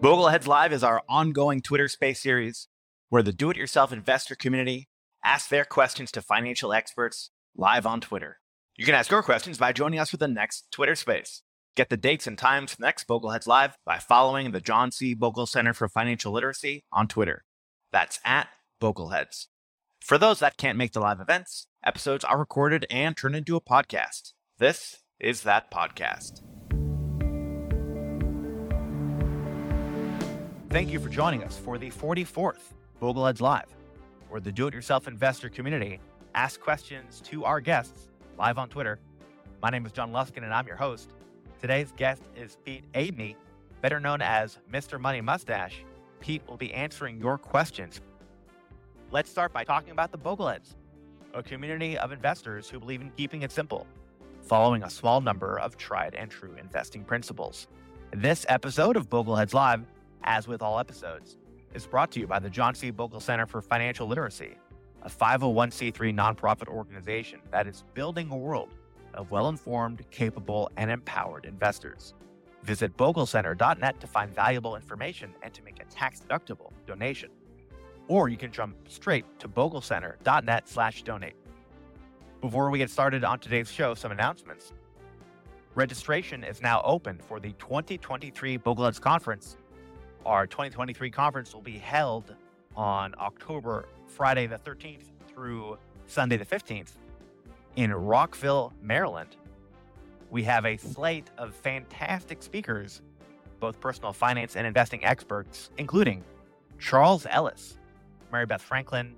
Bogleheads Live is our ongoing Twitter space series where the do it yourself investor community asks their questions to financial experts live on Twitter. You can ask your questions by joining us for the next Twitter space. Get the dates and times for the next Bogleheads Live by following the John C. Bogle Center for Financial Literacy on Twitter. That's at Bogleheads. For those that can't make the live events, episodes are recorded and turned into a podcast. This is that podcast. Thank you for joining us for the 44th Bogleheads Live, where the do it yourself investor community asks questions to our guests live on Twitter. My name is John Luskin, and I'm your host. Today's guest is Pete Adeney, better known as Mr. Money Mustache. Pete will be answering your questions. Let's start by talking about the Bogleheads, a community of investors who believe in keeping it simple, following a small number of tried and true investing principles. This episode of Bogleheads Live as with all episodes, is brought to you by the John C. Bogle Center for Financial Literacy, a 501c3 nonprofit organization that is building a world of well informed, capable, and empowered investors. Visit boglecenter.net to find valuable information and to make a tax deductible donation. Or you can jump straight to boglecenter.net slash donate. Before we get started on today's show, some announcements. Registration is now open for the 2023 Bogleheads Conference our 2023 conference will be held on October, Friday the 13th through Sunday the 15th in Rockville, Maryland. We have a slate of fantastic speakers, both personal finance and investing experts, including Charles Ellis, Mary Beth Franklin,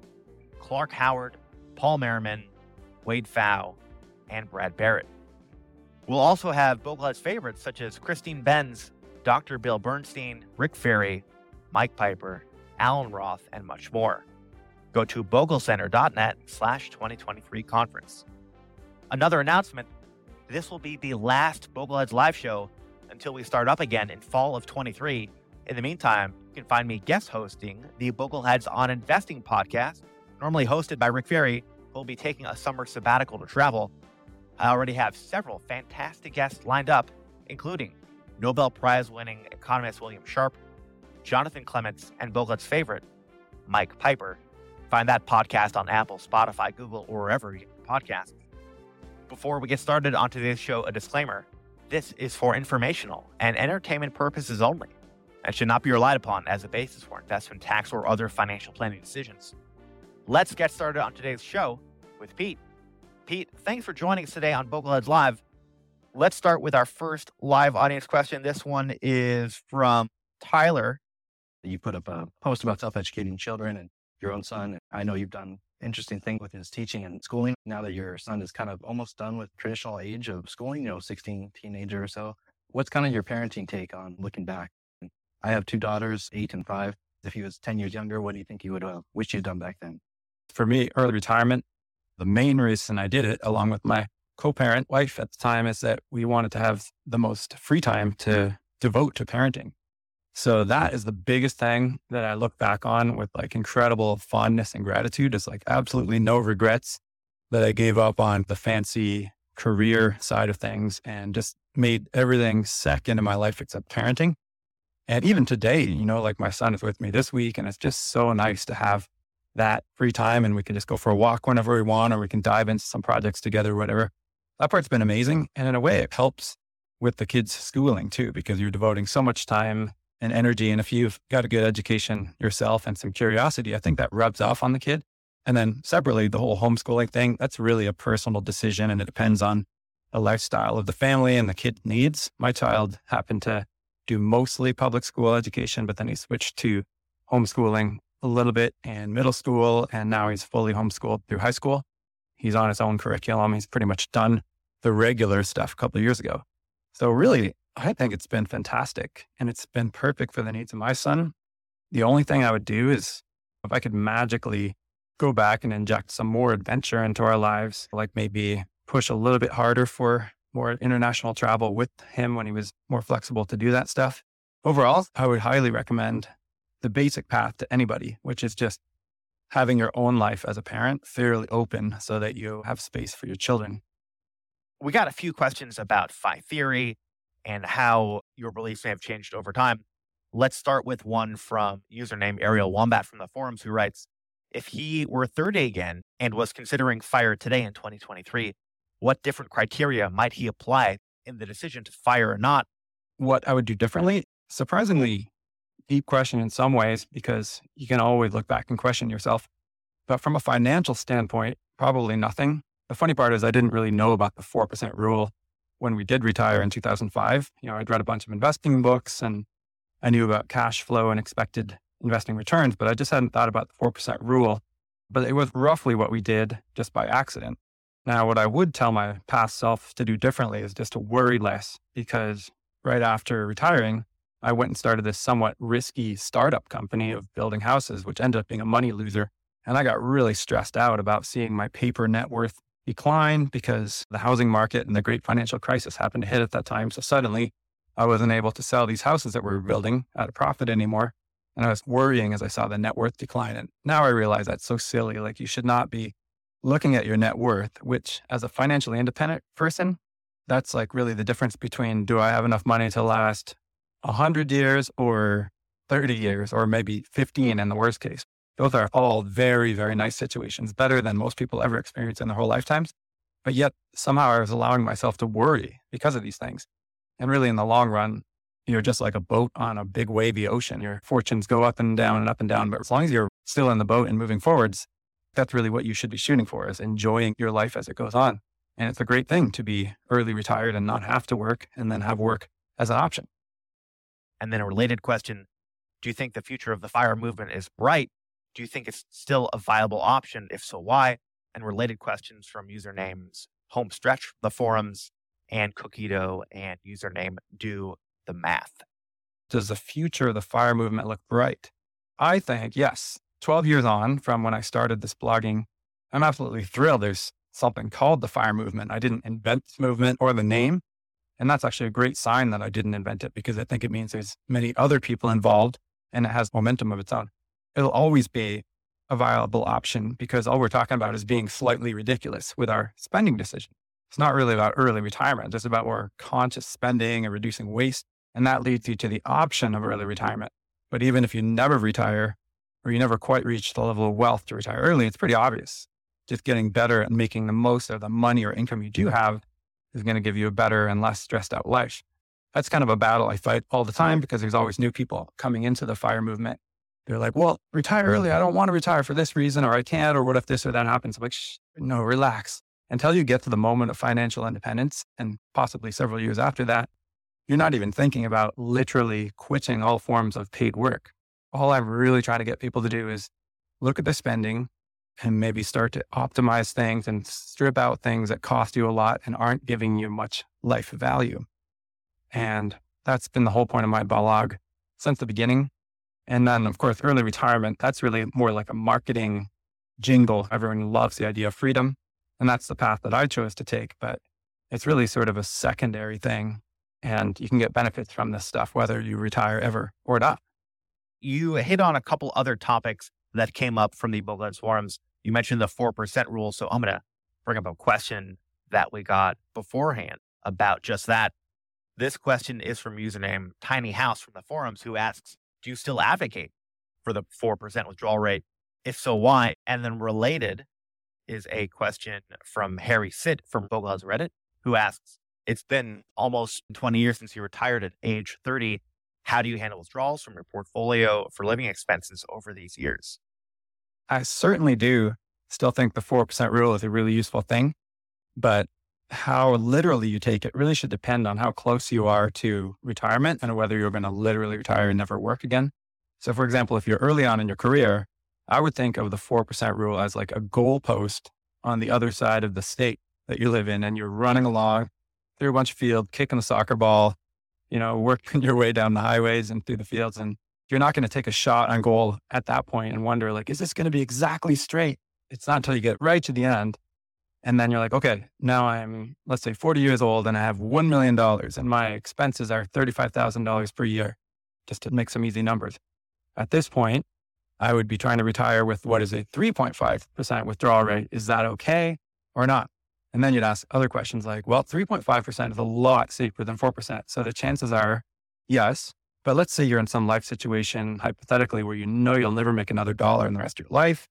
Clark Howard, Paul Merriman, Wade Pfau, and Brad Barrett. We'll also have Bogleheads favorites such as Christine Benz, Dr. Bill Bernstein, Rick Ferri, Mike Piper, Alan Roth, and much more. Go to boglecenter.net slash 2023 conference. Another announcement this will be the last Bogleheads live show until we start up again in fall of 23. In the meantime, you can find me guest hosting the Bogleheads on Investing podcast, normally hosted by Rick Ferri, who will be taking a summer sabbatical to travel. I already have several fantastic guests lined up, including Nobel Prize winning economist William Sharpe, Jonathan Clements, and Bogleheads' favorite, Mike Piper. Find that podcast on Apple, Spotify, Google, or wherever you get podcasts. Before we get started on today's show, a disclaimer this is for informational and entertainment purposes only and should not be relied upon as a basis for investment, tax, or other financial planning decisions. Let's get started on today's show with Pete. Pete, thanks for joining us today on Bogleheads Live let's start with our first live audience question. This one is from Tyler. You put up a post about self educating children and your own son. I know you've done interesting thing with his teaching and schooling. Now that your son is kind of almost done with traditional age of schooling, you know, 16, teenager or so, what's kind of your parenting take on looking back? I have two daughters, eight and five. If he was 10 years younger, what do you think you would uh, have wished you'd done back then? For me, early retirement, the main reason I did it, along with my co-parent wife at the time is that we wanted to have the most free time to devote to parenting. So that is the biggest thing that I look back on with like incredible fondness and gratitude is like absolutely no regrets that I gave up on the fancy career side of things and just made everything second in my life except parenting. And even today, you know, like my son is with me this week and it's just so nice to have that free time and we can just go for a walk whenever we want or we can dive into some projects together, whatever that part's been amazing. And in a way, it helps with the kids' schooling too, because you're devoting so much time and energy. And if you've got a good education yourself and some curiosity, I think that rubs off on the kid. And then separately, the whole homeschooling thing, that's really a personal decision and it depends on the lifestyle of the family and the kid needs. My child happened to do mostly public school education, but then he switched to homeschooling a little bit in middle school. And now he's fully homeschooled through high school. He's on his own curriculum. He's pretty much done the regular stuff a couple of years ago. So really, I think it's been fantastic and it's been perfect for the needs of my son. The only thing I would do is if I could magically go back and inject some more adventure into our lives, like maybe push a little bit harder for more international travel with him when he was more flexible to do that stuff. Overall, I would highly recommend the basic path to anybody, which is just having your own life as a parent fairly open so that you have space for your children we got a few questions about FI theory and how your beliefs may have changed over time. Let's start with one from username Ariel Wombat from the forums who writes, if he were 30 again and was considering fire today in 2023, what different criteria might he apply in the decision to fire or not? What I would do differently? Surprisingly deep question in some ways, because you can always look back and question yourself. But from a financial standpoint, probably nothing. The funny part is I didn't really know about the 4% rule when we did retire in 2005. You know, I'd read a bunch of investing books and I knew about cash flow and expected investing returns, but I just hadn't thought about the 4% rule. But it was roughly what we did just by accident. Now, what I would tell my past self to do differently is just to worry less because right after retiring, I went and started this somewhat risky startup company of building houses, which ended up being a money loser. And I got really stressed out about seeing my paper net worth decline because the housing market and the great financial crisis happened to hit at that time. So suddenly I wasn't able to sell these houses that we were building at a profit anymore. And I was worrying as I saw the net worth decline. And now I realize that's so silly. Like you should not be looking at your net worth, which as a financially independent person, that's like really the difference between do I have enough money to last 100 years or 30 years or maybe 15 in the worst case. Those are all very, very nice situations, better than most people ever experience in their whole lifetimes. But yet somehow I was allowing myself to worry because of these things. And really, in the long run, you're just like a boat on a big wavy ocean. Your fortunes go up and down and up and down. But as long as you're still in the boat and moving forwards, that's really what you should be shooting for is enjoying your life as it goes on. And it's a great thing to be early retired and not have to work and then have work as an option. And then a related question Do you think the future of the fire movement is bright? Do you think it's still a viable option? If so, why? And related questions from usernames Homestretch, the forums, and Cookie Dough, and username Do the Math. Does the future of the fire movement look bright? I think yes. 12 years on from when I started this blogging, I'm absolutely thrilled. There's something called the fire movement. I didn't invent this movement or the name. And that's actually a great sign that I didn't invent it because I think it means there's many other people involved and it has momentum of its own. It'll always be a viable option because all we're talking about is being slightly ridiculous with our spending decision. It's not really about early retirement. It's about more conscious spending and reducing waste. And that leads you to the option of early retirement. But even if you never retire or you never quite reach the level of wealth to retire early, it's pretty obvious. Just getting better at making the most of the money or income you do have is going to give you a better and less stressed out life. That's kind of a battle I fight all the time because there's always new people coming into the fire movement. They're like, well, retire early. I don't want to retire for this reason, or I can't, or what if this or that happens? I'm like, Shh, no, relax. Until you get to the moment of financial independence and possibly several years after that, you're not even thinking about literally quitting all forms of paid work. All I'm really trying to get people to do is look at the spending, and maybe start to optimize things and strip out things that cost you a lot and aren't giving you much life value. And that's been the whole point of my blog since the beginning. And then, of course, early retirement, that's really more like a marketing jingle. Everyone loves the idea of freedom. And that's the path that I chose to take. But it's really sort of a secondary thing. And you can get benefits from this stuff, whether you retire ever or not. You hit on a couple other topics that came up from the Bogleheads forums you mentioned the 4% rule. So I'm going to bring up a question that we got beforehand about just that. This question is from username Tiny House from the forums who asks, Do you still advocate for the 4% withdrawal rate? If so, why? And then related is a question from Harry Sit from Bogleheads Reddit who asks, It's been almost 20 years since you retired at age 30. How do you handle withdrawals from your portfolio for living expenses over these years? I certainly do still think the 4% rule is a really useful thing, but how literally you take it really should depend on how close you are to retirement and whether you're going to literally retire and never work again. So, for example, if you're early on in your career, I would think of the 4% rule as like a goalpost on the other side of the state that you live in, and you're running along through a bunch of fields, kicking the soccer ball, you know, working your way down the highways and through the fields. And you're not going to take a shot on goal at that point and wonder, like, is this going to be exactly straight? It's not until you get right to the end. And then you're like, okay, now I'm, let's say 40 years old and I have $1 million and my expenses are $35,000 per year, just to make some easy numbers. At this point, I would be trying to retire with what is a 3.5% withdrawal rate. Is that okay or not? And then you'd ask other questions like, well, 3.5% is a lot safer than 4%. So the chances are, yes, But let's say you're in some life situation, hypothetically, where you know you'll never make another dollar in the rest of your life.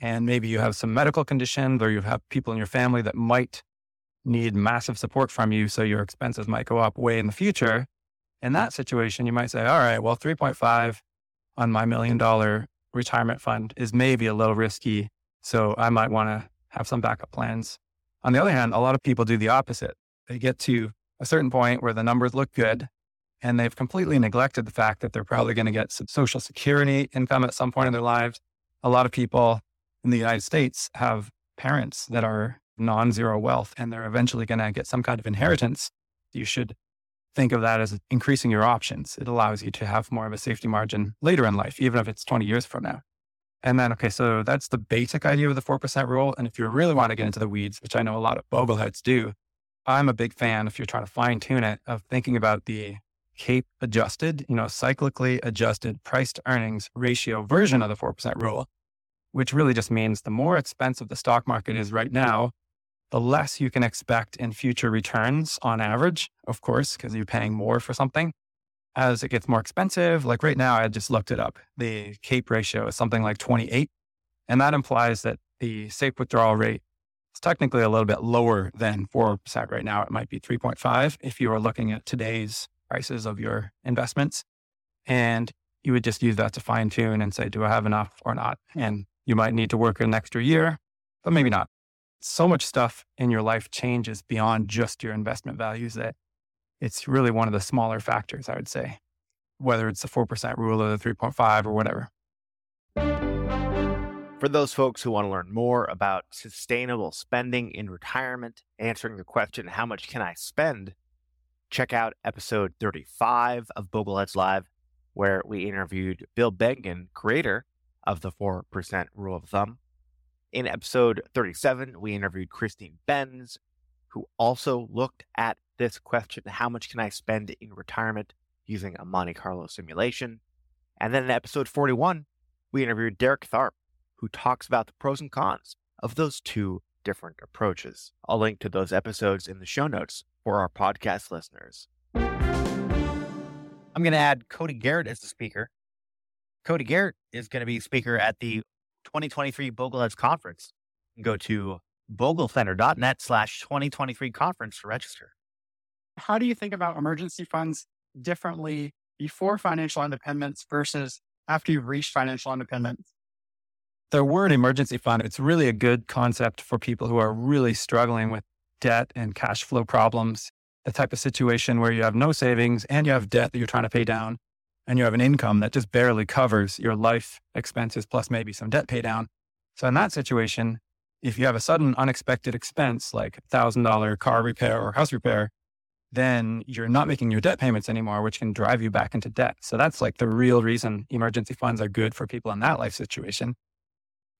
And maybe you have some medical conditions or you have people in your family that might need massive support from you. So your expenses might go up way in the future. In that situation, you might say, all right, well, 3.5 on my million dollar retirement fund is maybe a little risky. So I might want to have some backup plans. On the other hand, a lot of people do the opposite. They get to a certain point where the numbers look good and they've completely neglected the fact that they're probably going to get some social security income at some point in their lives. A lot of people in the United States have parents that are non zero wealth and they're eventually going to get some kind of inheritance. You should think of that as increasing your options. It allows you to have more of a safety margin later in life, even if it's 20 years from now. And then, okay, so that's the basic idea of the 4% rule. And if you really want to get into the weeds, which I know a lot of bogleheads do, I'm a big fan, if you're trying to fine tune it, of thinking about the CAPE adjusted, you know, cyclically adjusted price to earnings ratio version of the 4% rule, which really just means the more expensive the stock market is right now, the less you can expect in future returns on average, of course, because you're paying more for something. As it gets more expensive, like right now, I just looked it up. The CAPE ratio is something like 28. And that implies that the safe withdrawal rate is technically a little bit lower than 4% right now. It might be 3.5 if you are looking at today's prices of your investments. And you would just use that to fine tune and say, do I have enough or not? And you might need to work an extra year, but maybe not. So much stuff in your life changes beyond just your investment values that it's really one of the smaller factors, I would say, whether it's the 4% rule or the 3.5 or whatever. For those folks who want to learn more about sustainable spending in retirement, answering the question, how much can I spend? check out episode 35 of Bogleheads Live, where we interviewed Bill Bengen, creator of the 4% rule of thumb. In episode 37, we interviewed Christine Benz, who also looked at this question how much can I spend in retirement using a Monte Carlo simulation? And then in episode 41, we interviewed Derek Tharp, who talks about the pros and cons of those two different approaches. I'll link to those episodes in the show notes for our podcast listeners. I'm going to add Cody Garrett as the speaker. Cody Garrett is going to be speaker at the 2023 Bogleheads Conference. Go to boglecenter.net slash 2023 conference to register. How do you think about emergency funds differently before financial independence versus after you've reached financial independence? The word emergency fund, it's really a good concept for people who are really struggling with debt and cash flow problems, the type of situation where you have no savings and you have debt that you're trying to pay down, and you have an income that just barely covers your life expenses plus maybe some debt pay down. So, in that situation, if you have a sudden unexpected expense like $1,000 car repair or house repair, then you're not making your debt payments anymore, which can drive you back into debt. So that's like the real reason emergency funds are good for people in that life situation.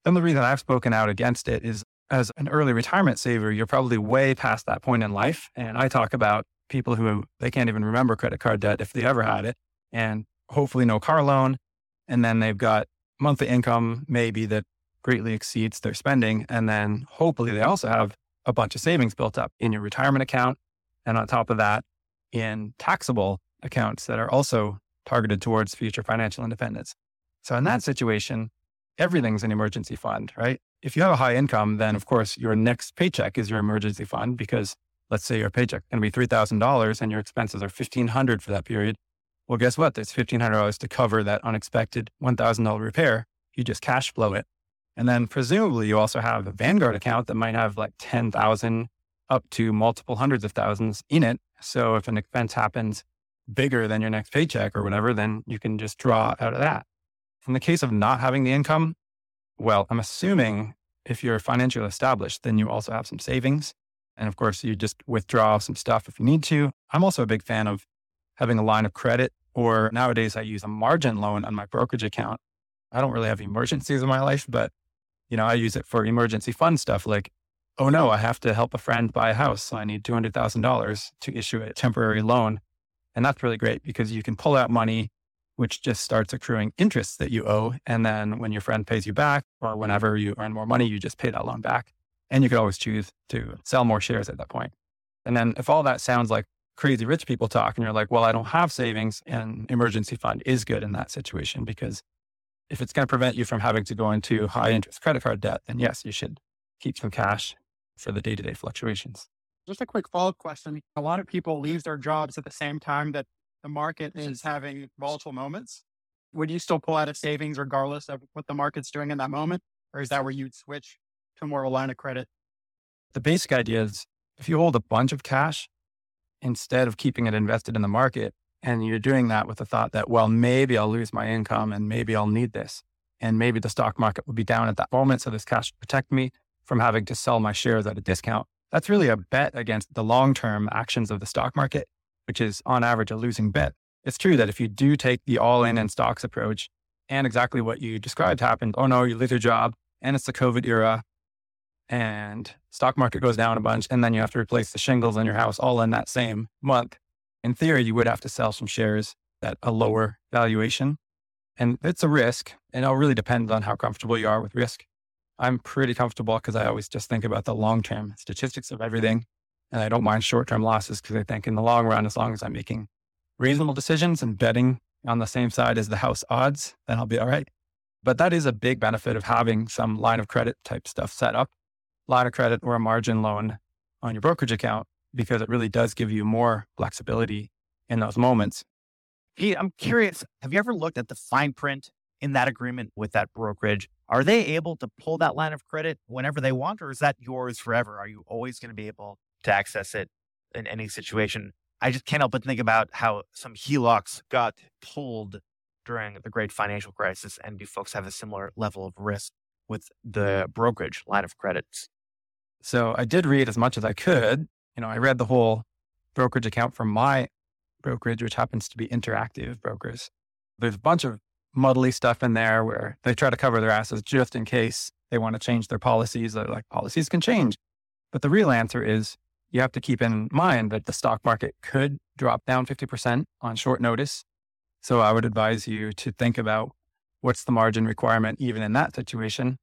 Then the reason I've spoken out against it is as an early retirement saver, you're probably way past that point in life. And I talk about people who they can't even remember credit card debt if they ever had it, and hopefully no car loan. And then they've got monthly income maybe that greatly exceeds their spending. And then hopefully they also have a bunch of savings built up in your retirement account. And on top of that, in taxable accounts that are also targeted towards future financial independence. So in that situation, everything's an emergency fund, right? if you have a high income, then of course your next paycheck is your emergency fund because let's say your paycheck can be $3,000 and your expenses are 1500 for that period. Well, guess what? There's $1,500 to cover that unexpected $1,000 repair. You just cash flow it. And then presumably you also have a Vanguard account that might have like 10,000 up to multiple hundreds of thousands in it. So if an expense happens bigger than your next paycheck or whatever, then you can just draw out of that. In the case of not having the income, well, I'm assuming if you're financially established, then you also have some savings. And of course, you just withdraw some stuff if you need to. I'm also a big fan of having a line of credit, or nowadays I use a margin loan on my brokerage account. I don't really have emergencies in my life, but you know, I use it for emergency fund stuff like, oh no, I have to help a friend buy a house. So I need $200,000 to issue a temporary loan. And that's really great because you can pull out money which just starts accruing interest that you owe. And then when your friend pays you back or whenever you earn more money, you just pay that loan back. And you could always choose to sell more shares at that point. And then if all that sounds like crazy rich people talk and you're like, well, I don't have savings and emergency fund is good in that situation because if it's going to prevent you from having to go into high interest credit card debt, then yes, you should keep some cash for the day to day fluctuations. Just a quick follow up question. A lot of people leave their jobs at the same time that the market is having volatile moments. Would you still pull out of savings regardless of what the market's doing in that moment? Or is that where you'd switch to more of a line of credit? The basic idea is if you hold a bunch of cash instead of keeping it invested in the market, and you're doing that with the thought that, well, maybe I'll lose my income and maybe I'll need this. And maybe the stock market will be down at that moment. So this cash will protect me from having to sell my shares at a discount. That's really a bet against the long term actions of the stock market, which is on average a losing bet. It's true that if you do take the all in in stocks approach and exactly what you described happened, oh no, you lose your job and it's the COVID era and stock market goes down a bunch and then you have to replace the shingles on your house all in that same month. In theory, you would have to sell some shares at a lower valuation. And it's a risk and it really depends on how comfortable you are with risk. I'm pretty comfortable because I always just think about the long term statistics of everything. And I don't mind short term losses because I think in the long run, as long as I'm making reasonable decisions and betting on the same side as the house odds, then I'll be all right. But that is a big benefit of having some line of credit type stuff set up, line of credit or a margin loan on your brokerage account, because it really does give you more flexibility in those moments. Pete, I'm curious, have you ever looked at the fine print in that agreement with that brokerage? Are they able to pull that line of credit whenever they want, or is that yours forever? Are you always going to be able to access it in any situation? I just can't help but think about how some HELOCs got pulled during the great financial crisis, and do folks have a similar level of risk with the brokerage line of credits? So I did read as much as I could. You know, I read the whole brokerage account from my brokerage, which happens to be Interactive Brokers. There's a bunch of muddly stuff in there where they try to cover their asses just in case they want to change their policies. They're like, policies can change. But the real answer is you have to keep in mind that the stock market could drop down 50% on short notice. So I would advise you to think about what's the margin requirement even in that situation.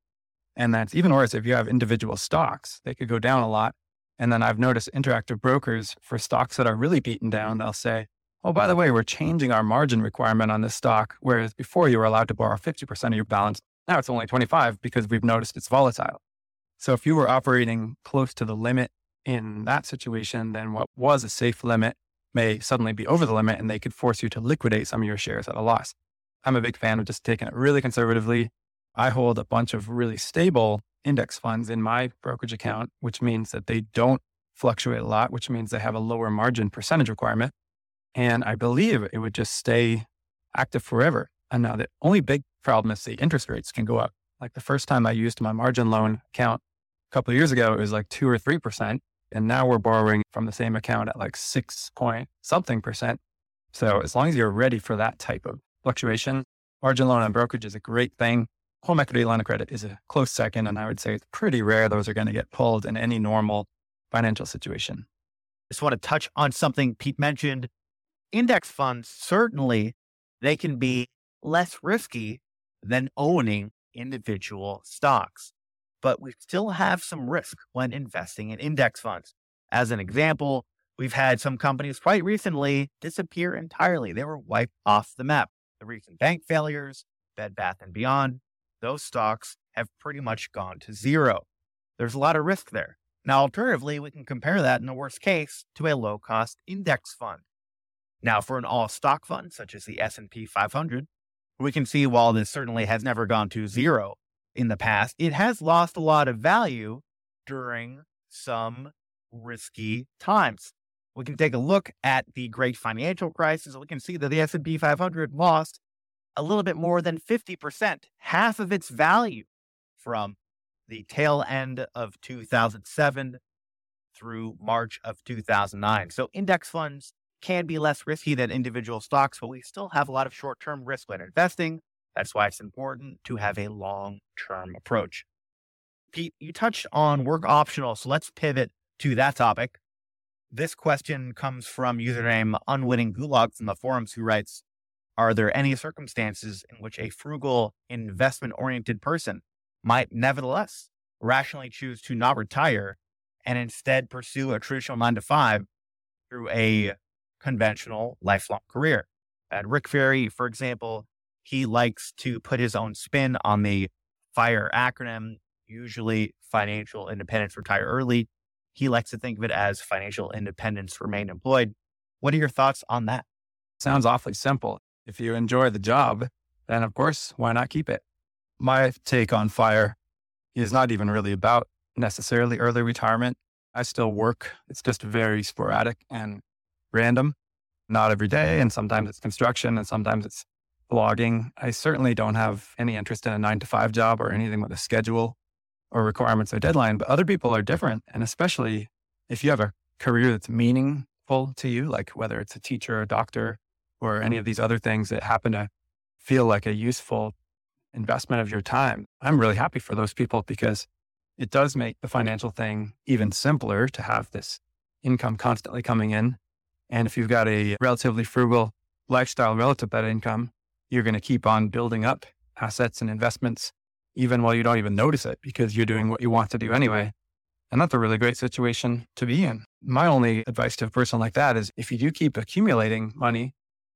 And that's even worse if you have individual stocks, they could go down a lot. And then I've noticed interactive brokers for stocks that are really beaten down, they'll say, oh, by the way, we're changing our margin requirement on this stock. Whereas before you were allowed to borrow 50% of your balance. Now it's only 25 because we've noticed it's volatile. So if you were operating close to the limit in that situation, then what was a safe limit may suddenly be over the limit and they could force you to liquidate some of your shares at a loss. I'm a big fan of just taking it really conservatively. I hold a bunch of really stable index funds in my brokerage account, which means that they don't fluctuate a lot, which means they have a lower margin percentage requirement. And I believe it would just stay active forever. And now the only big problem is the interest rates can go up. Like the first time I used my margin loan account a couple years ago, it was like two or 3%. And now we're borrowing from the same account at like six point something percent. So as long as you're ready for that type of fluctuation, margin loan and brokerage is a great thing. Home equity line of credit is a close second. And I would say it's pretty rare those are going to get pulled in any normal financial situation. Just want to touch on something Pete mentioned. Index funds, certainly they can be less risky than owning individual stocks but we still have some risk when investing in index funds. As an example, we've had some companies quite recently disappear entirely. They were wiped off the map. The recent bank failures, Bed Bath and Beyond, those stocks have pretty much gone to zero. There's a lot of risk there. Now, alternatively, we can compare that in the worst case to a low-cost index fund. Now, for an all-stock fund such as the S&P 500, we can see while this certainly has never gone to zero, in the past, it has lost a lot of value during some risky times. We can take a look at the great financial crisis. We can see that the S&P 500 lost a little bit more than 50%, half of its value from the tail end of 2007 through March of 2009. So index funds can be less risky than individual stocks, but we still have a lot of short-term risk when investing. That's why it's important to have a long term approach. Pete, you touched on work optional, so let's pivot to that topic. This question comes from username Unwitting Gulag from the forums who writes Are there any circumstances in which a frugal, investment oriented person might nevertheless rationally choose to not retire and instead pursue a traditional nine to five through a conventional lifelong career. At Rick Ferri, for example, he likes to put his own spin on the FIRE acronym, usually financial independence, retire early. He likes to think of it as financial independence, remain employed. What are your thoughts on that? Sounds awfully simple. If you enjoy the job, then of course, why not keep it? My take on FIRE is not even really about necessarily early retirement. I still work. It's just very sporadic and random, not every day. And sometimes it's construction and sometimes it's blogging. I certainly don't have any interest in a nine to five job or anything with a schedule or requirements or deadline, but other people are different. And especially if you have a career that's meaningful to you, like whether it's a teacher, a doctor, or any of these other things that happen to feel like a useful investment of your time, I'm really happy for those people because it does make the financial thing even simpler to have this income constantly coming in. And if you've got a relatively frugal lifestyle relative to that income, you're going to keep on building up assets and investments, even while you don't even notice it because you're doing what you want to do anyway. And that's a really great situation to be in. My only advice to a person like that is if you do keep accumulating money,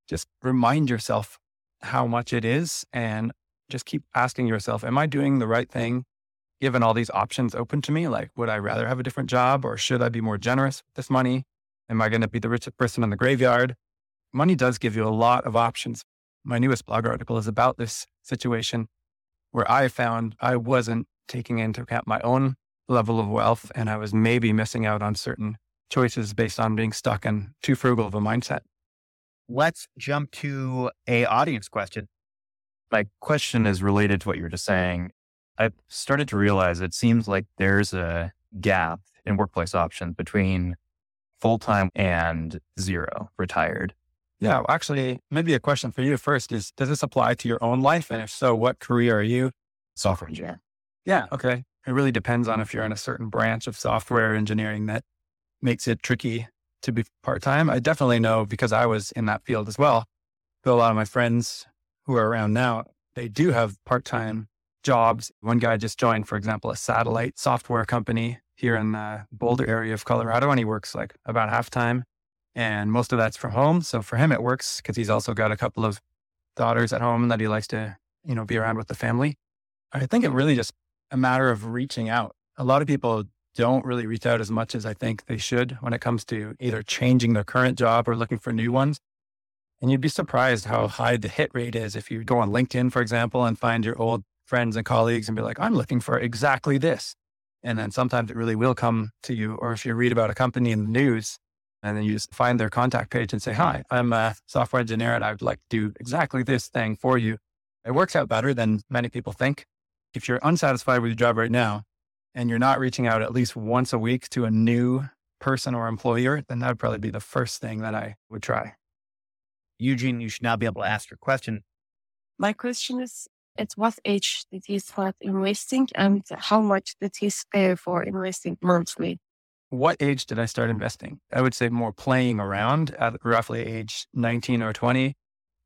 just remind yourself how much it is and just keep asking yourself, am I doing the right thing given all these options open to me? Like, would I rather have a different job or should I be more generous with this money? Am I going to be the richest person in the graveyard? Money does give you a lot of options. My newest blog article is about this situation where I found I wasn't taking into account my own level of wealth and I was maybe missing out on certain choices based on being stuck in too frugal of a mindset. Let's jump to a audience question. My question is related to what you were just saying. I've started to realize it seems like there's a gap in workplace options between full time and zero retired. Yeah, actually, maybe a question for you first is Does this apply to your own life? And if so, what career are you? Software engineer. Yeah, okay. It really depends on if you're in a certain branch of software engineering that makes it tricky to be part time. I definitely know because I was in that field as well. But a lot of my friends who are around now, they do have part time jobs. One guy just joined, for example, a satellite software company here in the Boulder area of Colorado, and he works like about half time. And most of that's from home. So for him, it works because he's also got a couple of daughters at home that he likes to, you know, be around with the family. I think it really just a matter of reaching out. A lot of people don't really reach out as much as I think they should when it comes to either changing their current job or looking for new ones. And you'd be surprised how high the hit rate is if you go on LinkedIn, for example, and find your old friends and colleagues and be like, I'm looking for exactly this. And then sometimes it really will come to you. Or if you read about a company in the news and then you just find their contact page and say, Hi, I'm a software engineer and I would like to do exactly this thing for you. It works out better than many people think. If you're unsatisfied with your job right now and you're not reaching out at least once a week to a new person or employer, then that would probably be the first thing that I would try. Eugene, you should now be able to ask your question. My question is at what age did he start investing and how much did he spare for investing monthly? What age did I start investing? I would say more playing around at roughly age 19 or 20.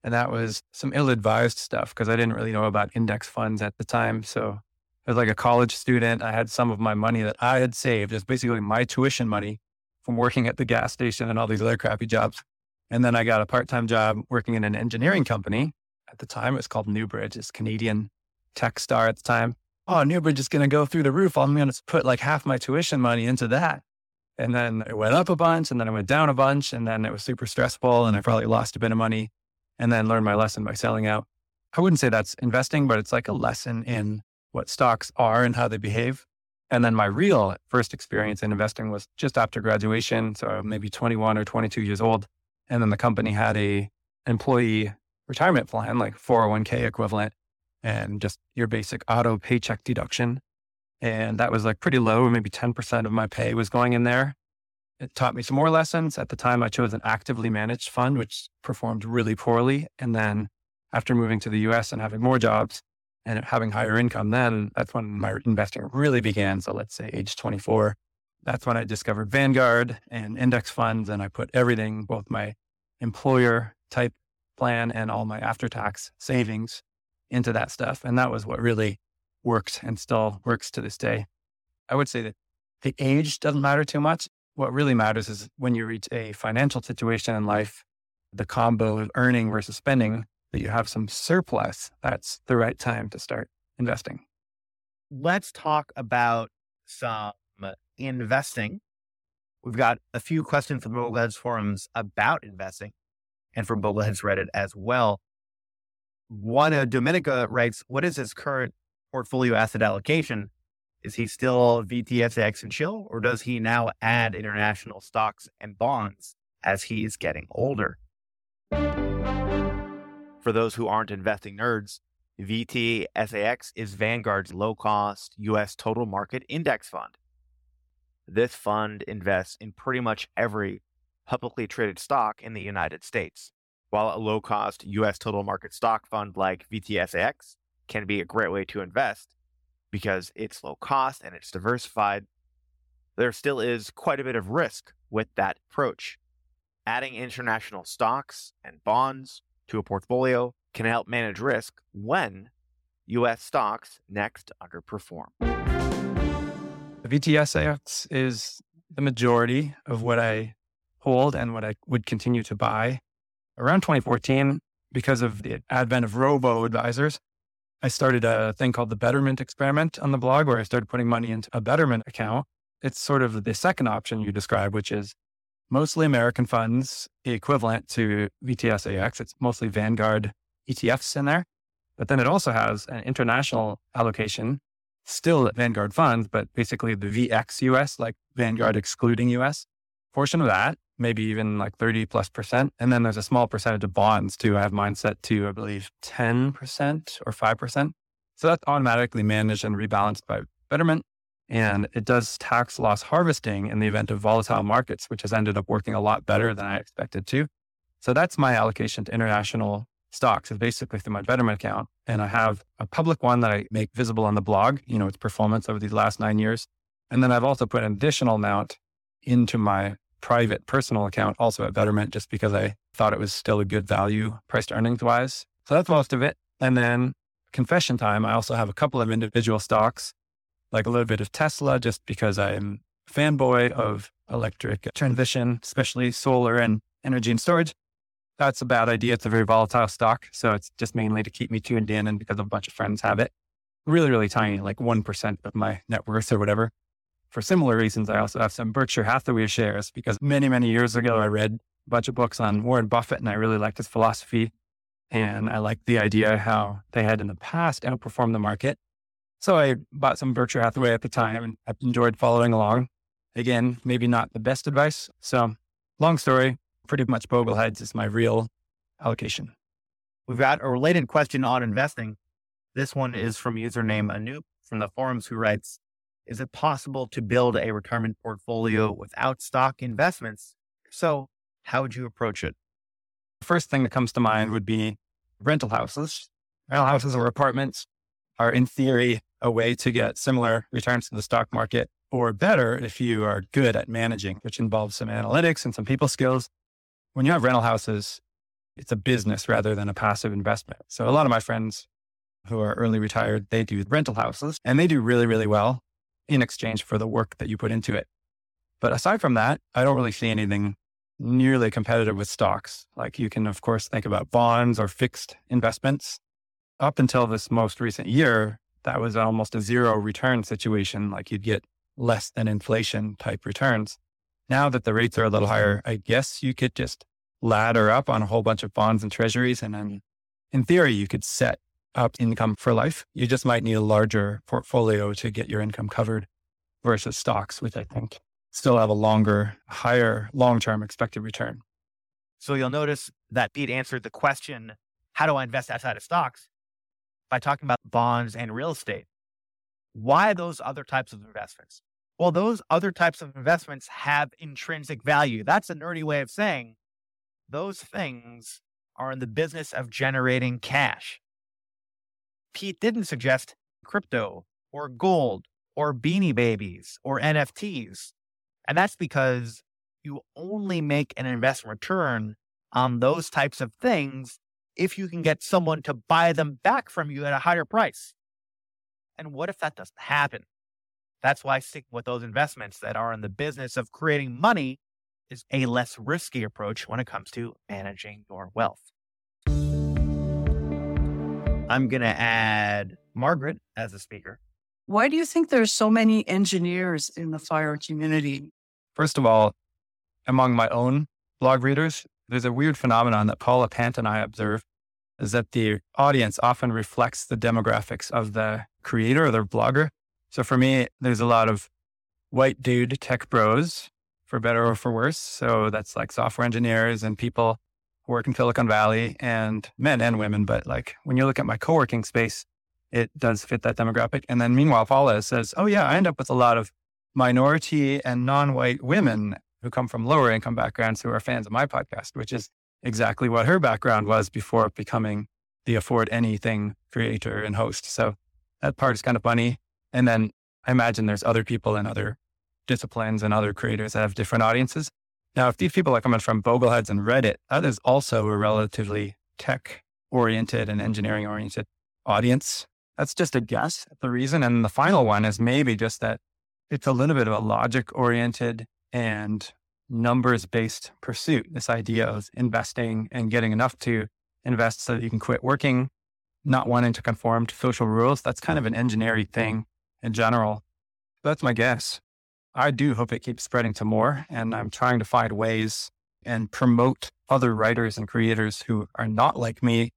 And that was some ill advised stuff because I didn't really know about index funds at the time. So as like a college student, I had some of my money that I had saved as basically my tuition money from working at the gas station and all these other crappy jobs. And then I got a part time job working in an engineering company. At the time, it was called Newbridge, it's Canadian tech star at the time. Oh, Newbridge is going to go through the roof. I'm going to put like half my tuition money into that. And then it went up a bunch and then it went down a bunch. And then it was super stressful and I probably lost a bit of money and then learned my lesson by selling out. I wouldn't say that's investing, but it's like a lesson in what stocks are and how they behave. And then my real first experience in investing was just after graduation. So maybe 21 or 22 years old. And then the company had a employee retirement plan, like 401k equivalent, and just your basic auto paycheck deduction and that was like pretty low. Maybe 10% of my pay was going in there. It taught me some more lessons. At the time, I chose an actively managed fund, which performed really poorly. And then after moving to the US and having more jobs and having higher income, then that's when my investing really began. So let's say age 24. That's when I discovered Vanguard and index funds. And I put everything, both my employer type plan and all my after tax savings into that stuff. And that was what really worked and still works to this day. I would say that the age doesn't matter too much. what really matters is when you reach a financial situation in life, the combo of earning versus spending, that you have some surplus, that's the right time to start investing. Let's talk about some investing. We've got a few questions from Bogleheads forums about investing and from Bogleheads Reddit as well. One, Dominica writes, What is his current portfolio asset allocation? Is he still VTSAX and chill, or does he now add international stocks and bonds as he is getting older? For those who aren't investing nerds, VTSAX is Vanguard's low cost US total market index fund. This fund invests in pretty much every publicly traded stock in the United States. While a low cost US total market stock fund like VTSAX can be a great way to invest because it's low cost and it's diversified, there still is quite a bit of risk with that approach. Adding international stocks and bonds to a portfolio can help manage risk when US stocks next underperform. The VTSAX is the majority of what I hold and what I would continue to buy. Around 2014, because of the advent of robo advisors, I started a thing called the Betterment Experiment on the blog where I started putting money into a Betterment account. It's sort of the second option you describe, which is mostly American funds, equivalent to VTSAX. It's mostly Vanguard ETFs in there. But then it also has an international allocation, still Vanguard funds, but basically the VX US, like Vanguard excluding US portion of that, maybe even like 30 plus percent. And then there's a small percentage of bonds too. I have mine set to, I believe, 10% or 5%. So that's automatically managed and rebalanced by Betterment. And it does tax loss harvesting in the event of volatile markets, which has ended up working a lot better than I expected to. So that's my allocation to international stocks is basically through my Betterment account. And I have a public one that I make visible on the blog, you know, its performance over these last nine years. And then I've also put an additional amount into my private personal account, also at Betterment, just because I thought it was still a good value price earnings wise. So that's most of it. And then confession time, I also have a couple of individual stocks, like a little bit of Tesla, just because I'm fanboy of electric transition, especially solar and energy and storage that's a bad idea. It's a very volatile stock. So it's just mainly to keep me tuned in and because a bunch of friends have it. Really, really tiny, like 1% of my net worth or whatever. For similar reasons, I also have some Berkshire Hathaway shares because many, many years ago, I read a bunch of books on Warren Buffett and I really liked his philosophy. And I liked the idea how they had in the past outperformed the market. So I bought some Berkshire Hathaway at the time and I've enjoyed following along. Again, maybe not the best advice. So long story, pretty much Bogleheads is my real allocation. We've got a related question on investing. This one is from username Anoop from the forums who writes, is it possible to build a retirement portfolio without stock investments? So how would you approach it? The first thing that comes to mind would be rental houses. Rental houses or apartments are in theory a way to get similar returns to the stock market or better if you are good at managing, which involves some analytics and some people skills when you have rental houses, it's a business rather than a passive investment. So a lot of my friends who are early retired, they do rental houses and they do really, really well in exchange for the work that you put into it. But aside from that, I don't really see anything nearly competitive with stocks. Like you can, of course, think about bonds or fixed investments. Up until this most recent year, that was almost a zero return situation. Like you'd get less than inflation type returns. Now that the rates are a little higher, I guess you could just ladder up on a whole bunch of bonds and treasuries. And then in theory, you could set up income for life. You just might need a larger portfolio to get your income covered versus stocks, which I think still have a longer, higher long term expected return. So you'll notice that Pete answered the question, how do I invest outside of stocks? By talking about bonds and real estate. Why those other types of investments? Well, those other types of investments have intrinsic value. That's a nerdy way of saying those things are in the business of generating cash. Pete didn't suggest crypto or gold or beanie babies or NFTs. And that's because you only make an investment return on those types of things if you can get someone to buy them back from you at a higher price. And what if that doesn't happen? That's why sticking with those investments that are in the business of creating money is a less risky approach when it comes to managing your wealth. I'm going to add Margaret as a speaker. Why do you think there's so many engineers in the fire community? First of all, among my own blog readers, there's a weird phenomenon that Paula Pant and I observe is that the audience often reflects the demographics of the creator or their blogger. So for me, there's a lot of white dude tech bros, for better or for worse. So that's like software engineers and people who work in Silicon Valley and men and women. But like when you look at my co working space, it does fit that demographic. And then meanwhile, Paula says, Oh, yeah, I end up with a lot of minority and non white women who come from lower income backgrounds who are fans of my podcast, which is exactly what her background was before becoming the afford anything creator and host. So that part is kind of funny. And then I imagine there's other people in other disciplines and other creators that have different audiences. Now, if these people are coming from Bogleheads and Reddit, that is also a relatively tech oriented and engineering oriented audience. That's just a guess at the reason. And the final one is maybe just that it's a little bit of a logic oriented and numbers based pursuit. This idea of investing and getting enough to invest so that you can quit working, not wanting to conform to social rules. That's kind of an engineering thing in general. That's my guess. I do hope it keeps spreading to more. And I'm trying to find ways and promote other writers and creators who are not like me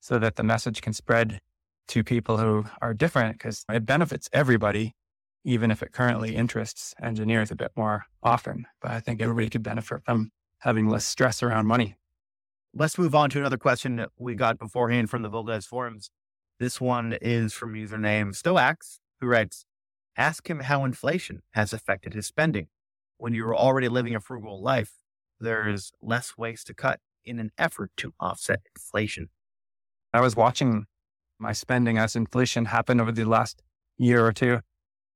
so that the message can spread to people who are different because it benefits everybody, even if it currently interests engineers a bit more often. But I think everybody could benefit from having less stress around money. Let's move on to another question that we got beforehand from the Vildez forums. This one is from username Stoax, who writes, Ask him how inflation has affected his spending. When you're already living a frugal life, there is less waste to cut in an effort to offset inflation. I was watching my spending as inflation happened over the last year or two.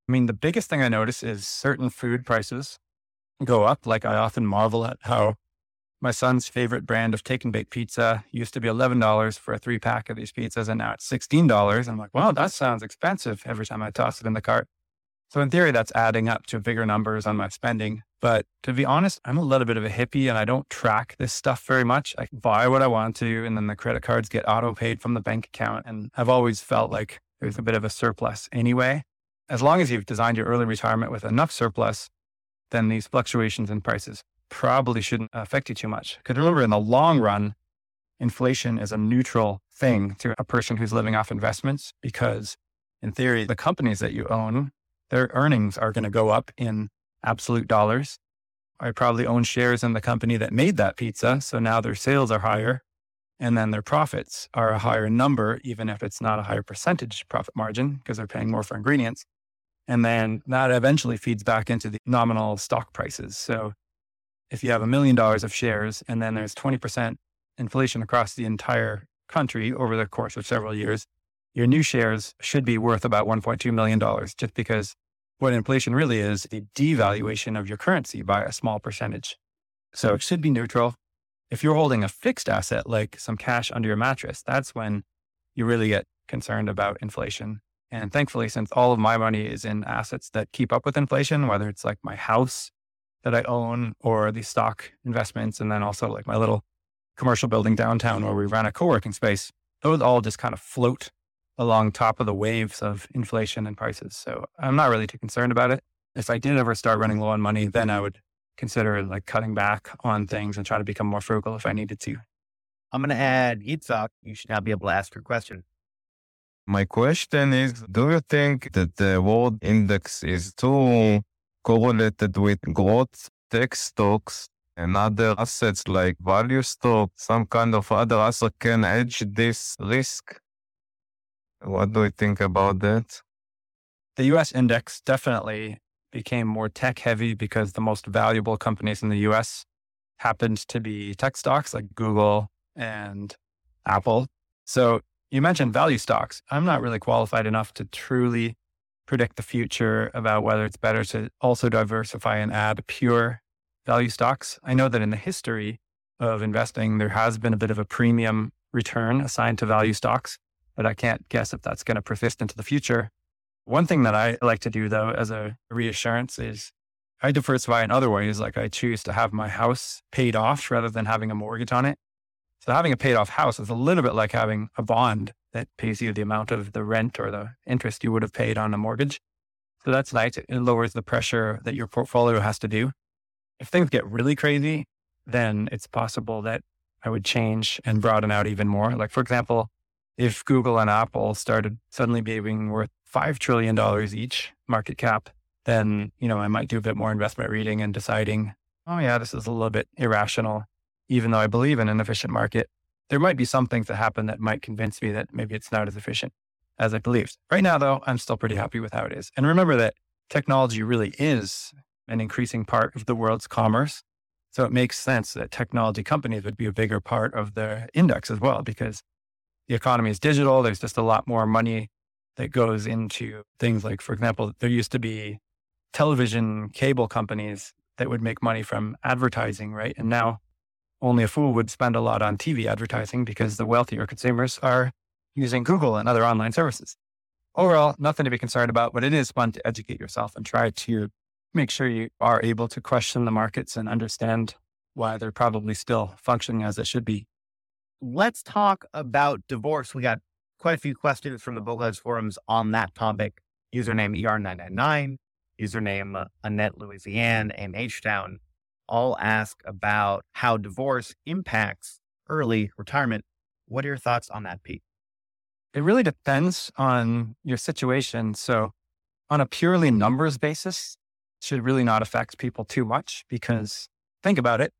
I mean, the biggest thing I notice is certain food prices go up. Like I often marvel at how my son's favorite brand of take and bake pizza used to be $11 for a three pack of these pizzas, and now it's $16. I'm like, wow, that sounds expensive every time I toss it in the cart. So in theory, that's adding up to bigger numbers on my spending. But to be honest, I'm a little bit of a hippie and I don't track this stuff very much. I buy what I want to, and then the credit cards get auto paid from the bank account. And I've always felt like there's a bit of a surplus anyway. As long as you've designed your early retirement with enough surplus, then these fluctuations in prices probably shouldn't affect you too much. Because remember, in the long run, inflation is a neutral thing to a person who's living off investments because in theory, the companies that you own their earnings are going to go up in absolute dollars. I probably own shares in the company that made that pizza. So now their sales are higher and then their profits are a higher number, even if it's not a higher percentage profit margin because they're paying more for ingredients. And then that eventually feeds back into the nominal stock prices. So if you have a million dollars of shares and then there's 20% inflation across the entire country over the course of several years, your new shares should be worth about $1.2 million just because what inflation really is the devaluation of your currency by a small percentage. So it should be neutral. If you're holding a fixed asset like some cash under your mattress, that's when you really get concerned about inflation. And thankfully, since all of my money is in assets that keep up with inflation, whether it's like my house that I own or the stock investments, and then also like my little commercial building downtown where we run a co working space, those all just kind of float along top of the waves of inflation and prices. So I'm not really too concerned about it. If I did ever start running low on money, then I would consider like cutting back on things and try to become more frugal if I needed to. I'm going to add Yitzhak. You should now be able to ask your question. My question is Do you think that the world index is too correlated with growth, tech stocks, and other assets like value stock? Some kind of other asset can hedge this risk? What do you think about that? The US index definitely became more tech heavy because the most valuable companies in the US happened to be tech stocks like Google and Apple. So you mentioned value stocks. I'm not really qualified enough to truly predict the future about whether it's better to also diversify and add pure value stocks. I know that in the history of investing, there has been a bit of a premium return assigned to value stocks but I can't guess if that's going to persist into the future. One thing that I like to do though, as a reassurance is I diversify in other ways. Like I choose to have my house paid off rather than having a mortgage on it. So having a paid off house is a little bit like having a bond that pays you the amount of the rent or the interest you would have paid on a mortgage. So that's nice. It lowers the pressure that your portfolio has to do. If things get really crazy, then it's possible that I would change and broaden out even more. Like, for example, if Google and Apple started suddenly being worth $5 trillion each market cap, then, you know, I might do a bit more investment reading and deciding, oh, yeah, this is a little bit irrational. Even though I believe in an efficient market, there might be some things that happen that might convince me that maybe it's not as efficient as I believed. Right now, though, I'm still pretty happy with how it is. And remember that technology really is an increasing part of the world's commerce. So it makes sense that technology companies would be a bigger part of the index as well, because the economy is digital. There's just a lot more money that goes into things like, for example, there used to be television cable companies that would make money from advertising, right? And now only a fool would spend a lot on TV advertising because the wealthier consumers are using Google and other online services. Overall, nothing to be concerned about, but it is fun to educate yourself and try to make sure you are able to question the markets and understand why they're probably still functioning as it should be. Let's talk about divorce. We got quite a few questions from the Bogleheads forums on that topic. Username ER999, username uh, Annette Louisiane, and H-Town all ask about how divorce impacts early retirement. What are your thoughts on that, Pete? It really depends on your situation. So, on a purely numbers basis, should really not affect people too much because think about it.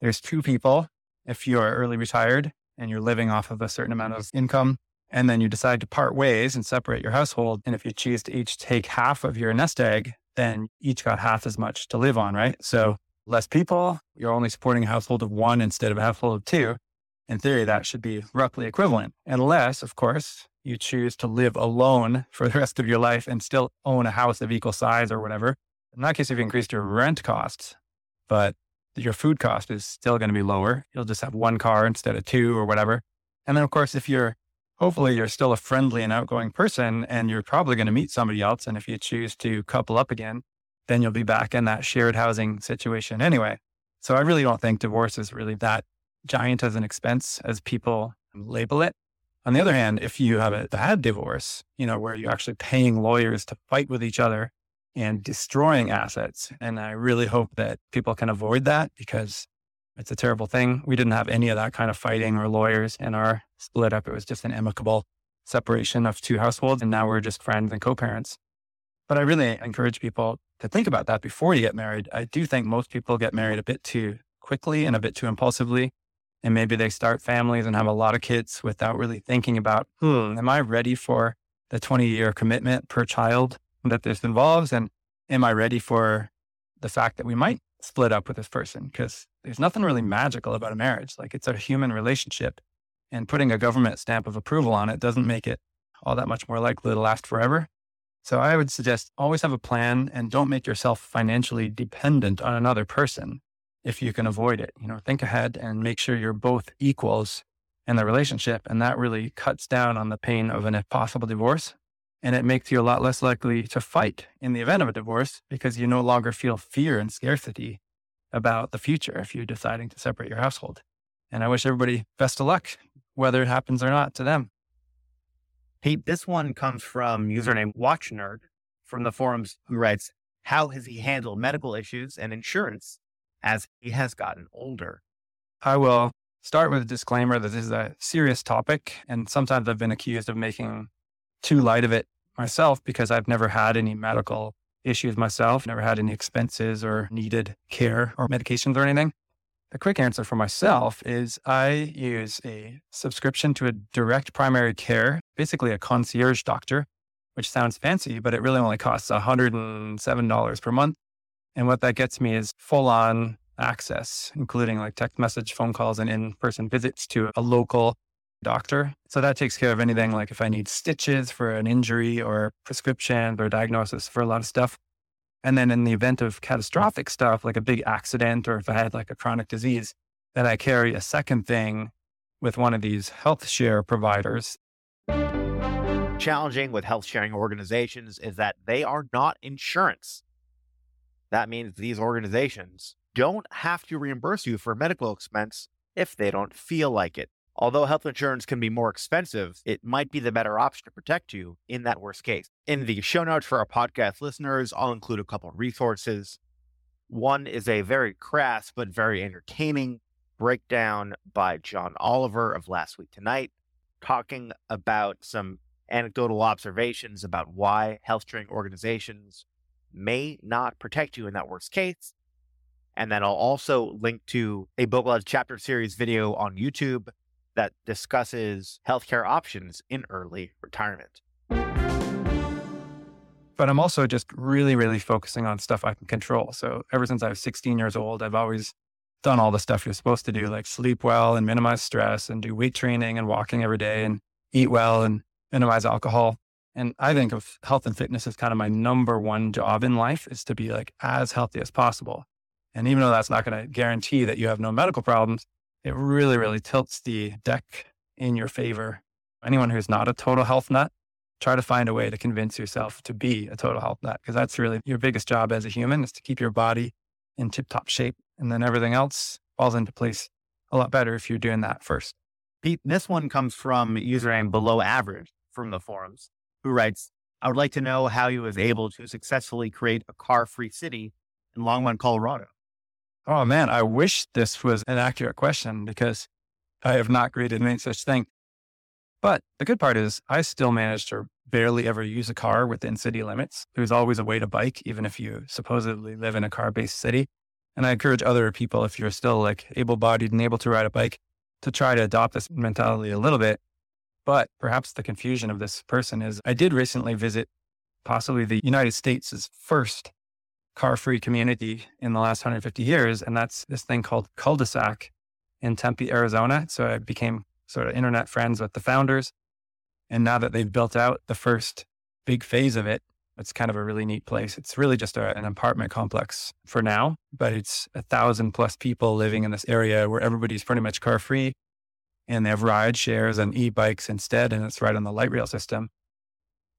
There's two people. If you're early retired and you're living off of a certain amount of income, and then you decide to part ways and separate your household, and if you choose to each take half of your nest egg, then each got half as much to live on, right? So less people, you're only supporting a household of one instead of a household of two in theory, that should be roughly equivalent, unless, of course, you choose to live alone for the rest of your life and still own a house of equal size or whatever. In that case, you've increased your rent costs, but your food cost is still going to be lower. You'll just have one car instead of two or whatever. And then, of course, if you're hopefully you're still a friendly and outgoing person and you're probably going to meet somebody else. And if you choose to couple up again, then you'll be back in that shared housing situation anyway. So I really don't think divorce is really that giant as an expense as people label it. On the other hand, if you have a bad divorce, you know, where you're actually paying lawyers to fight with each other and destroying assets. And I really hope that people can avoid that because it's a terrible thing. We didn't have any of that kind of fighting or lawyers in our split up. It was just an amicable separation of two households. And now we're just friends and co parents. But I really encourage people to think about that before you get married. I do think most people get married a bit too quickly and a bit too impulsively and maybe they start families and have a lot of kids without really thinking about, hmm, am I ready for the 20 year commitment per child that this involves? And am I ready for the fact that we might split up with this person? Because there's nothing really magical about a marriage. Like it's a human relationship. And putting a government stamp of approval on it doesn't make it all that much more likely to last forever. So I would suggest always have a plan and don't make yourself financially dependent on another person if you can avoid it. You know, think ahead and make sure you're both equals in the relationship. And that really cuts down on the pain of an if possible divorce. And it makes you a lot less likely to fight in the event of a divorce because you no longer feel fear and scarcity about the future if you're deciding to separate your household. And I wish everybody best of luck, whether it happens or not to them. Hey, this one comes from username Watch Nerd from the forums who writes, How has he handled medical issues and insurance as he has gotten older. I will start with a disclaimer that this is a serious topic. And sometimes I've been accused of making too light of it myself because I've never had any medical issues myself, never had any expenses or needed care or medications or anything. The quick answer for myself is I use a subscription to a direct primary care, basically a concierge doctor, which sounds fancy, but it really only costs $107 per month. And what that gets me is full on access, including like text message, phone calls, and in person visits to a local doctor. So that takes care of anything like if I need stitches for an injury or prescriptions or diagnosis for a lot of stuff. And then in the event of catastrophic stuff, like a big accident or if I had like a chronic disease, then I carry a second thing with one of these health share providers. challenging with health sharing organizations is that they are not insurance. That means these organizations don't have to reimburse you for medical expense if they don't feel like it. Although health insurance can be more expensive, it might be the better option to protect you in that worst case. In the show notes for our podcast listeners, I'll include a couple resources. One is a very crass but very entertaining breakdown by John Oliver of Last Week Tonight, talking about some anecdotal observations about why health sharing organizations may not protect you in that worst case. And then I'll also link to a Bogleheads chapter series video on YouTube that discusses healthcare options in early retirement. But I'm also just really, really focusing on stuff I can control. So ever since I was 16 years old, I've always done all the stuff you're supposed to do, like sleep well and minimize stress and do weight training and walking every day and eat well and minimize alcohol. And I think of health and fitness as kind of my number one job in life is to be like as healthy as possible. And even though that's not going to guarantee that you have no medical problems, it really, really tilts the deck in your favor. Anyone who's not a total health nut, try to find a way to convince yourself to be a total health nut, because that's really your biggest job as a human is to keep your body in tip top shape. And then everything else falls into place a lot better if you're doing that first. Pete, this one comes from username below average from the forums, who writes, I would like to know how you was able to successfully create a car free city in Longmont, Colorado. Oh man, I wish this was an accurate question because I have not created any such thing. But the good part is I still managed to barely ever use a car within city limits. There's always a way to bike, even if you supposedly live in a car based city. And I encourage other people, if you're still like able bodied and able to ride a bike, to try to adopt this mentality a little bit. But perhaps the confusion of this person is I did recently visit possibly the United States' first car free community in the last 150 years. And that's this thing called Culdesac in Tempe, Arizona. So I became sort of internet friends with the founders. And now that they've built out the first big phase of it, it's kind of a really neat place. It's really just a, an apartment complex for now, but it's a thousand plus people living in this area where everybody's pretty much car free and they have ride shares and e bikes instead. And it's right on the light rail system.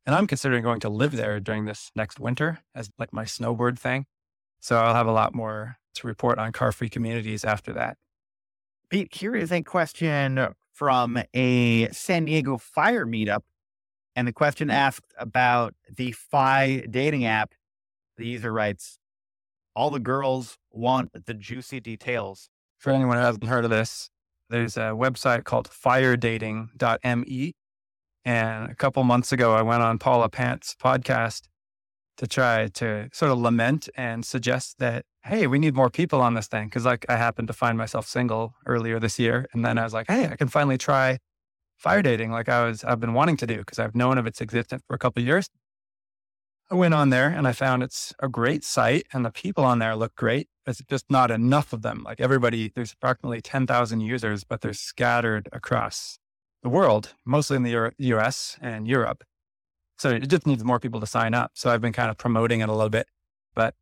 And I'm considering going to live there during this next winter as like my snowboard thing. So I'll have a lot more to report on car free communities after that. Pete, here is a question from a San Diego fire meetup. And the question asked about the FI dating app. The user writes, All the girls want the juicy details. For anyone who hasn't heard of this, there's a website called firedating.me and a couple months ago, I went on Paula Pant's podcast to try to sort of lament and suggest that, hey, we need more people on this thing. Cause like I happened to find myself single earlier this year. And then I was like, hey, I can finally try fire dating like I was, I've been wanting to do because I've known of its existence for a couple years. I went on there and I found it's a great site and the people on there look great. It's just not enough of them. Like everybody, there's approximately 10,000 users, but they're scattered across the world, mostly in the US and Europe. So it just needs more people to sign up. So I've been kind of promoting it a little bit. But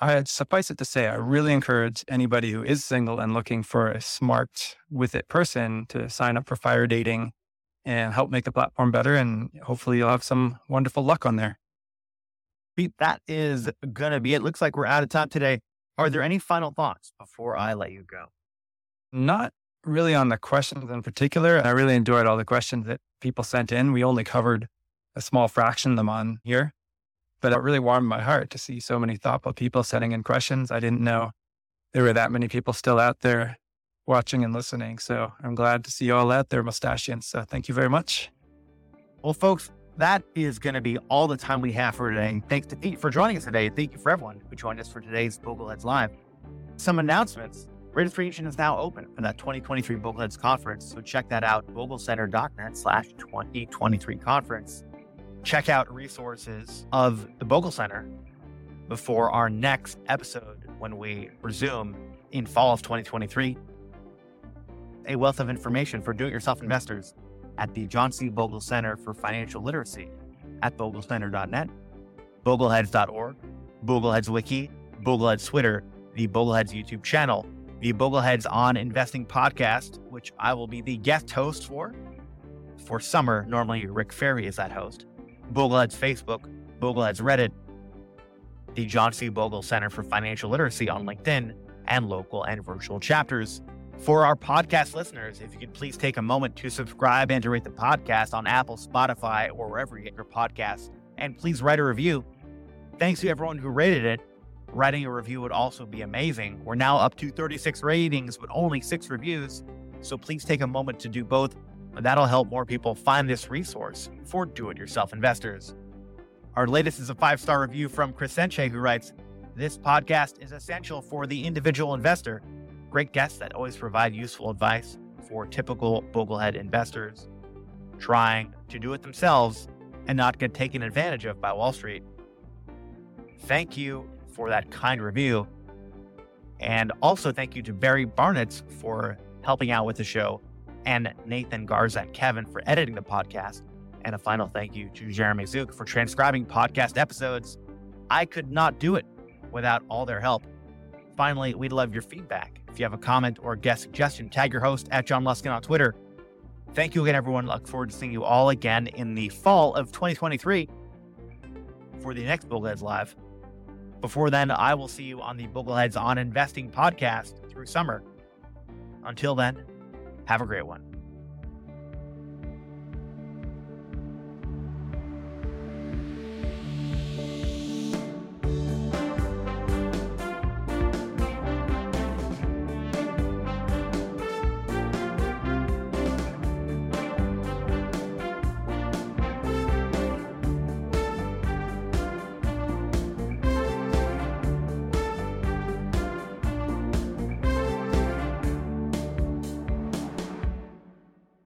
I suffice it to say, I really encourage anybody who is single and looking for a smart with it person to sign up for fire dating and help make the platform better. And hopefully you'll have some wonderful luck on there. Pete, that is going to be it. Looks like we're out of time today. Are there any final thoughts before I let you go? Not really on the questions in particular. I really enjoyed all the questions that people sent in. We only covered a small fraction of them on here, but it really warmed my heart to see so many thoughtful people sending in questions. I didn't know there were that many people still out there watching and listening. So I'm glad to see you all out there, mustachians. So thank you very much. Well, folks, that is going to be all the time we have for today. Thanks to Pete for joining us today. Thank you for everyone who joined us for today's Bogleheads Live. Some announcements Registration is now open for that 2023 Bogleheads Conference, so check that out, boglecenter.net slash 2023 conference. Check out resources of the Bogle Center before our next episode when we resume in fall of 2023. A wealth of information for do-it-yourself investors at the John C. Bogle Center for Financial Literacy at boglecenter.net, bogleheads.org, Bogleheads Wiki, Bogleheads Twitter, the Bogleheads YouTube channel, the Bogleheads on Investing podcast, which I will be the guest host for. for summer, normally Rick Ferri is that host. Bogleheads Facebook, Bogleheads Reddit, the John C. Bogle Center for Financial Literacy on LinkedIn, and local and virtual chapters. For our podcast listeners, if you could please take a moment to subscribe and to rate the podcast on Apple, Spotify, or wherever you get your podcasts, and please write a review. Thanks to everyone who rated it. Writing a review would also be amazing. We're now up to 36 ratings, but only six reviews. So please take a moment to do both. That'll help more people find this resource for do it yourself investors. Our latest is a five star review from Chris Senche, who writes This podcast is essential for the individual investor. Great guests that always provide useful advice for typical Boglehead investors trying to do it themselves and not get taken advantage of by Wall Street. Thank you for that kind review. And also thank you to Barry Barnett for helping out with the show and Nathan Garza and Kevin for editing the podcast. And a final thank you to Jeremy Zook for transcribing podcast episodes. I could not do it without all their help. Finally, we'd love your feedback. If you have a comment or guest suggestion, tag your host at Jon Luskin on Twitter. Thank you again, everyone. Look forward to seeing you all again in the fall of 2023 for the next Bogleheads Live. Before then, I will see you on the Bogleheads on Investing podcast through summer. Until then, have a great one.